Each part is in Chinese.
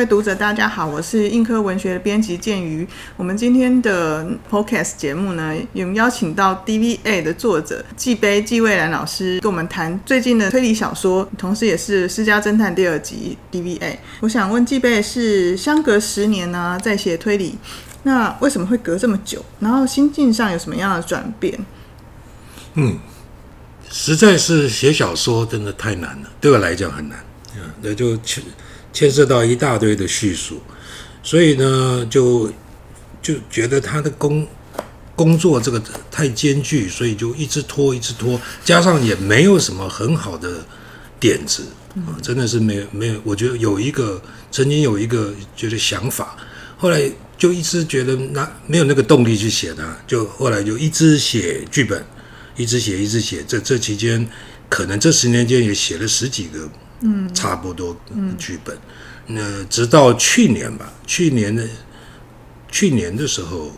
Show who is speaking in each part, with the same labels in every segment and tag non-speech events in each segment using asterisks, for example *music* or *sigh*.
Speaker 1: 位读者，大家好，我是映科文学的编辑建瑜。我们今天的 podcast 节目呢，有邀请到 DVA 的作者季杯季蔚然老师，跟我们谈最近的推理小说，同时也是《私家侦探》第二集 DVA。我想问季杯，是相隔十年呢，在写推理，那为什么会隔这么久？然后心境上有什么样的转变？
Speaker 2: 嗯，实在是写小说真的太难了，对我来讲很难。嗯，那就牵牵涉到一大堆的叙述，所以呢，就就觉得他的工工作这个太艰巨，所以就一直拖，一直拖，加上也没有什么很好的点子啊，真的是没有没有。我觉得有一个曾经有一个觉得想法，后来就一直觉得那没有那个动力去写它，就后来就一直写剧本，一直写，一直写。这这期间，可能这十年间也写了十几个。嗯，差不多剧本。那直到去年吧，去年的去年的时候，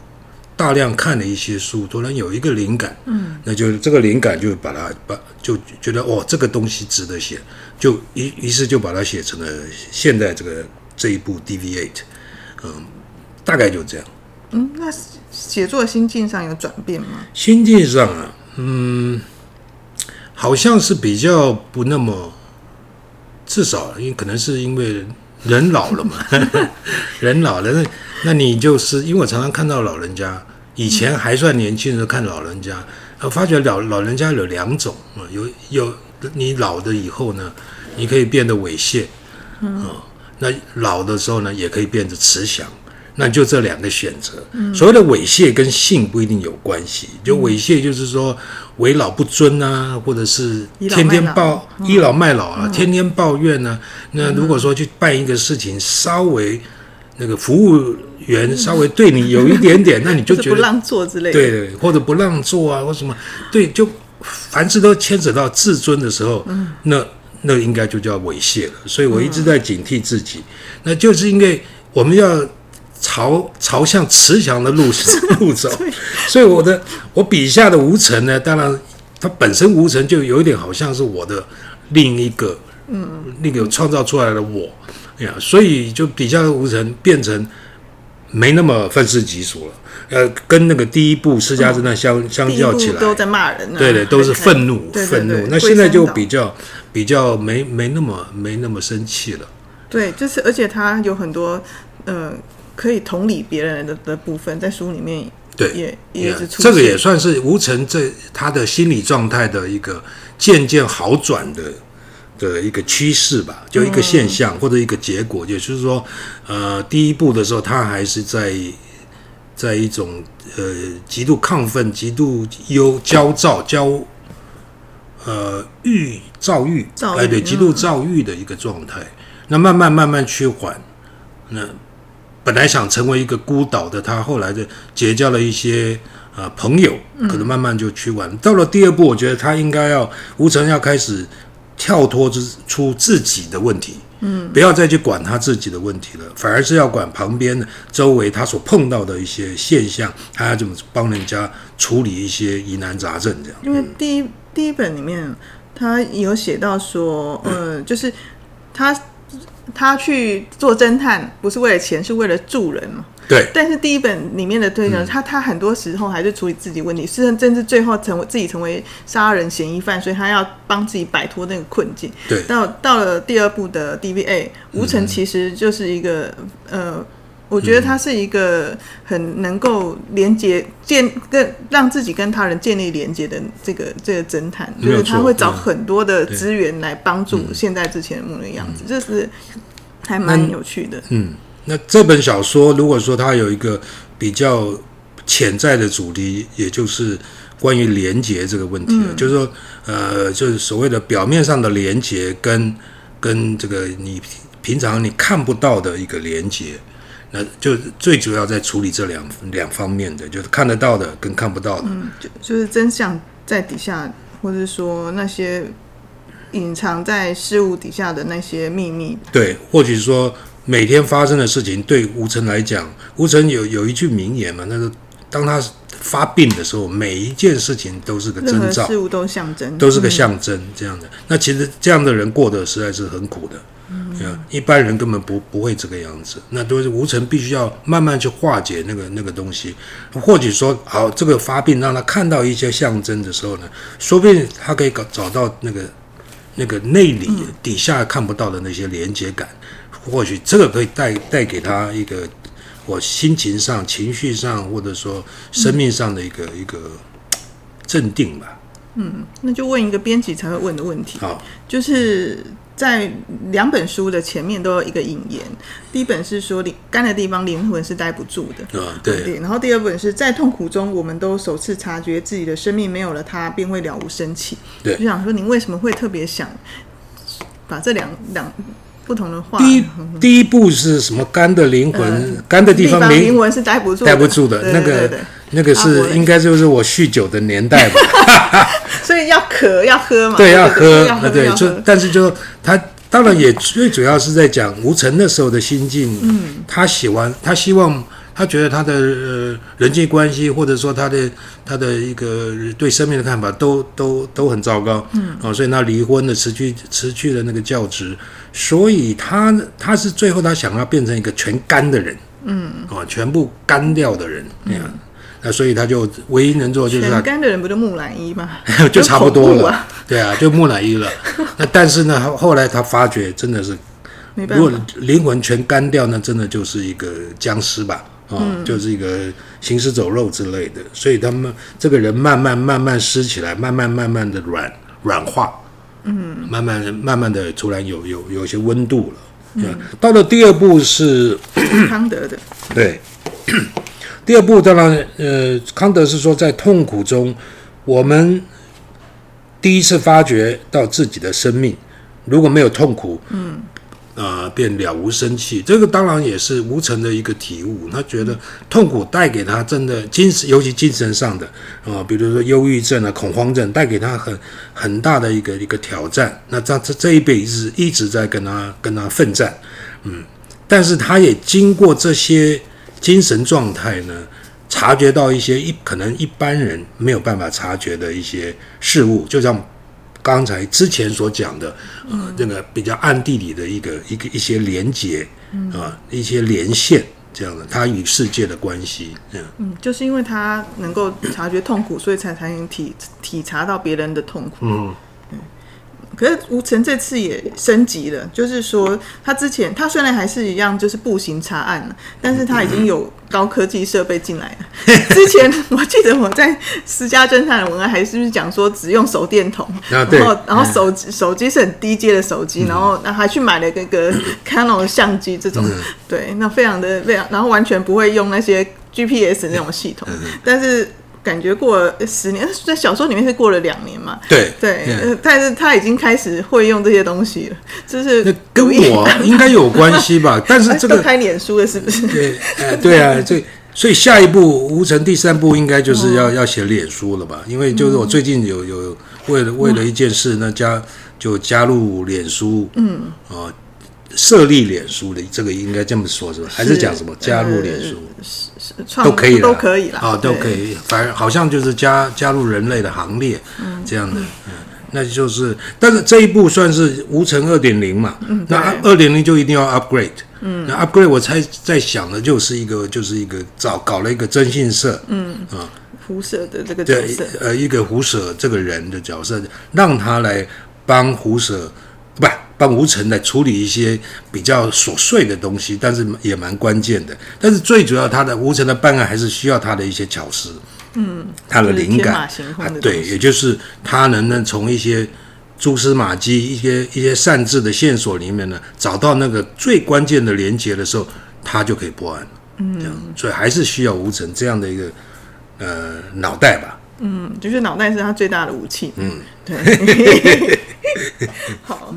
Speaker 2: 大量看了一些书，突然有一个灵感。嗯，那就这个灵感就把它把就觉得哦，这个东西值得写，就于于是就把它写成了现在这个这一部 Deviate，。嗯，大概就这样。
Speaker 1: 嗯，那写作心境上有转变吗？
Speaker 2: 心境上啊，嗯，好像是比较不那么。至少，因为可能是因为人老了嘛，*laughs* 人老了，那那你就是因为我常常看到老人家，以前还算年轻的时候看老人家，我发觉老老人家有两种啊，有有你老的以后呢，你可以变得猥亵，啊，那老的时候呢，也可以变得慈祥。那就这两个选择。所谓的猥亵跟性不一定有关系，就猥亵就是说为老不尊啊，或者是天天抱倚老卖老啊，天天抱怨呢。那如果说去办一个事情，稍微那个服务员稍微对你有一点点，那你就 *laughs* 觉得
Speaker 1: 不让做之类的，
Speaker 2: 对，或者不让做啊，或什么，对，就凡事都牵扯到自尊的时候，那那应该就叫猥亵了。所以我一直在警惕自己，那就是因为我们要。朝朝向慈祥的路 *laughs* 路走，所以我的我笔下的吴尘呢，当然他本身吴尘就有一点好像是我的另一个，嗯，那个创造出来的我。呀，所以就笔下的吴尘变成没那么愤世嫉俗了，呃，跟那个第一部《世家侦探》相相较起来，
Speaker 1: 都在骂人，
Speaker 2: 对对，都是愤怒愤怒。那现在就比较比较没没那么没那么生气了。
Speaker 1: 对，就是而且他有很多呃。可以同理别人的的部分，在书里面
Speaker 2: 对
Speaker 1: 也也是
Speaker 2: 这个也算是吴成这他的心理状态的一个渐渐好转的的一个趋势吧，就一个现象或者一个结果，也就是说，呃，第一步的时候他还是在在一种呃极度亢奋、极度忧焦躁、焦呃郁躁郁，哎对，极度躁郁的一个状态，那慢慢慢慢趋缓，那。本来想成为一个孤岛的他，后来的结交了一些呃朋友，可能慢慢就去玩。到了第二步，我觉得他应该要吴成要开始跳脱之出自己的问题，嗯，不要再去管他自己的问题了，反而是要管旁边周围他所碰到的一些现象，他要怎么帮人家处理一些疑难杂症这样。
Speaker 1: 因为第一第一本里面他有写到说，呃，就是他。他去做侦探不是为了钱，是为了助人嘛？
Speaker 2: 对。
Speaker 1: 但是第一本里面的推呢，他他很多时候还是处理自己问题，是甚至最后成为自己成为杀人嫌疑犯，所以他要帮自己摆脱那个困境。
Speaker 2: 对。
Speaker 1: 到到了第二部的 DVA，吴成其实就是一个呃。我觉得他是一个很能够连接建跟让自己跟他人建立连接的这个这个侦探，就是他会找很多的资源来帮助现在之前的梦的样子，这是还蛮有趣的。
Speaker 2: 嗯，那这本小说如果说它有一个比较潜在的主题，也就是关于连接这个问题，就是说呃，就是所谓的表面上的连接跟跟这个你平常你看不到的一个连接。那就最主要在处理这两两方面的，就是看得到的跟看不到的。
Speaker 1: 嗯，就就是真相在底下，或者说那些隐藏在事物底下的那些秘密。
Speaker 2: 对，或许说每天发生的事情，对吴成来讲，吴成有有一句名言嘛，那个当他发病的时候，每一件事情都是个征兆，
Speaker 1: 事物都象征，
Speaker 2: 都是个象征这样的。那其实这样的人过得实在是很苦的。嗯，一般人根本不不会这个样子，那都是无尘必须要慢慢去化解那个那个东西。或许说，好，这个发病让他看到一些象征的时候呢，说不定他可以搞找到那个那个内里底下看不到的那些连接感，或许这个可以带带给他一个我心情上、情绪上，或者说生命上的一个一个镇定吧。
Speaker 1: 嗯那就问一个编辑才会问的问题，
Speaker 2: 好，
Speaker 1: 就是在两本书的前面都有一个引言，第一本是说灵干的地方灵魂是待不住的。
Speaker 2: 啊，对，
Speaker 1: 然后第二本是在痛苦中，我们都首次察觉自己的生命没有了它，便会了无生气。
Speaker 2: 对
Speaker 1: 就想说您为什么会特别想把这两两不同的话，
Speaker 2: 第一第一步是什么？干的灵魂，干的地方
Speaker 1: 灵
Speaker 2: 灵
Speaker 1: 魂是待不住的。
Speaker 2: 待不住的。那个那个是应该就是我酗酒的年代吧？*laughs*
Speaker 1: 所以要渴要喝嘛，
Speaker 2: 对，要喝，对，就但是就他当然也最主要是在讲吴承那时候的心境，嗯，他喜欢，他希望，他觉得他的呃人际关系或者说他的他的一个对生命的看法都都都很糟糕，嗯，哦，所以他离婚了辞去辞去了那个教职，所以他他是最后他想要变成一个全干的人，嗯，哦，全部干掉的人那样。那所以他就唯一能做的就是他
Speaker 1: 全干的人不就木乃伊吗？*laughs*
Speaker 2: 就差不多了，
Speaker 1: 啊。
Speaker 2: 对啊，就木乃伊了。*laughs* 那但是呢，后后来他发觉真的是，如果，灵魂全干掉，那真的就是一个僵尸吧，啊、
Speaker 1: 嗯。
Speaker 2: 就是一个行尸走肉之类的。所以他们这个人慢慢慢慢湿起来，慢慢慢慢的软软化，嗯，慢慢慢慢的突然有有有一些温度了。嗯，到了第二步是
Speaker 1: 康德的，
Speaker 2: 对，*clears throat* 第二步当然，呃，康德是说，在痛苦中，我们第一次发觉到自己的生命，如果没有痛苦，嗯，啊、便了无生气。这个当然也是吴承的一个体悟。他觉得痛苦带给他真的精神，尤其精神上的啊、比如说忧郁症啊、恐慌症，带给他很很大的一个一个挑战。那这这这一辈子一直在跟他跟他奋战，嗯，但是他也经过这些精神状态呢，察觉到一些一可能一般人没有办法察觉的一些事物，就像刚才之前所讲的，呃，那个比较暗地里的一个一个一些连接啊、一些连线这样的，他与世界的关系。
Speaker 1: 嗯，就是因为他能够察觉痛苦，所以才才能体体察到别人的痛苦。
Speaker 2: 嗯，
Speaker 1: 可是吴成这次也升级了，就是说他之前他虽然还是一样就是步行查案了，但是他已经有高科技设备进来了。*laughs* 之前我记得我在私家侦探的文案还是不是讲说只用手电筒，
Speaker 2: 啊
Speaker 1: 然后然后手机手机是很低阶的手机，然后那还去买了那个 Canon 的相机这种，对，那非常的非常，然后完全不会用那些 GPS 那种系统，但是。感觉过了十年，*laughs* 在小说里面是过了两年嘛？
Speaker 2: 对
Speaker 1: 对，但是他已经开始会用这些东西了，*laughs* 就是
Speaker 2: 那跟我应该有关系吧？*laughs* 但是这个
Speaker 1: 都开脸书了，是不是？
Speaker 2: 对，呃，对啊，这所以下一步吴承第三步应该就是要、要写脸书了吧？因为就是我最近有有为了为了一件事那加就加入脸书，嗯，啊、设立脸书的这个应该这么说是吧？还是讲什么加入脸书？
Speaker 1: 创
Speaker 2: 都可以啦
Speaker 1: 都可以了，
Speaker 2: 啊，都可。以，反正好像就是加加入人类的行列，这样的，嗯，那就是，但是这一步算是无尘二点零嘛，嗯那二点零就一定要 upgrade，嗯，那 upgrade 我猜在想的就是一个就是一个找搞了一个征信社，嗯啊，
Speaker 1: 胡舍的这个角
Speaker 2: 对
Speaker 1: 色，，
Speaker 2: 呃，一个胡舍这个人的角色，让他来帮胡舍，不帮吴成来处理一些比较琐碎的东西，但是也蛮关键的。但是最主要，他的吴成的办案还是需要他的一些巧思，嗯，他的灵感对，也就是他能能从一些。蛛丝马迹、一些一些擅自的线索里面呢，找到那个最关键的连接的时候，他就可以破案了。嗯，这样，所以还是需要吴成这样的一个呃脑袋吧。
Speaker 1: 嗯，就是脑袋是他最大的武器。嗯，对。*laughs* 好，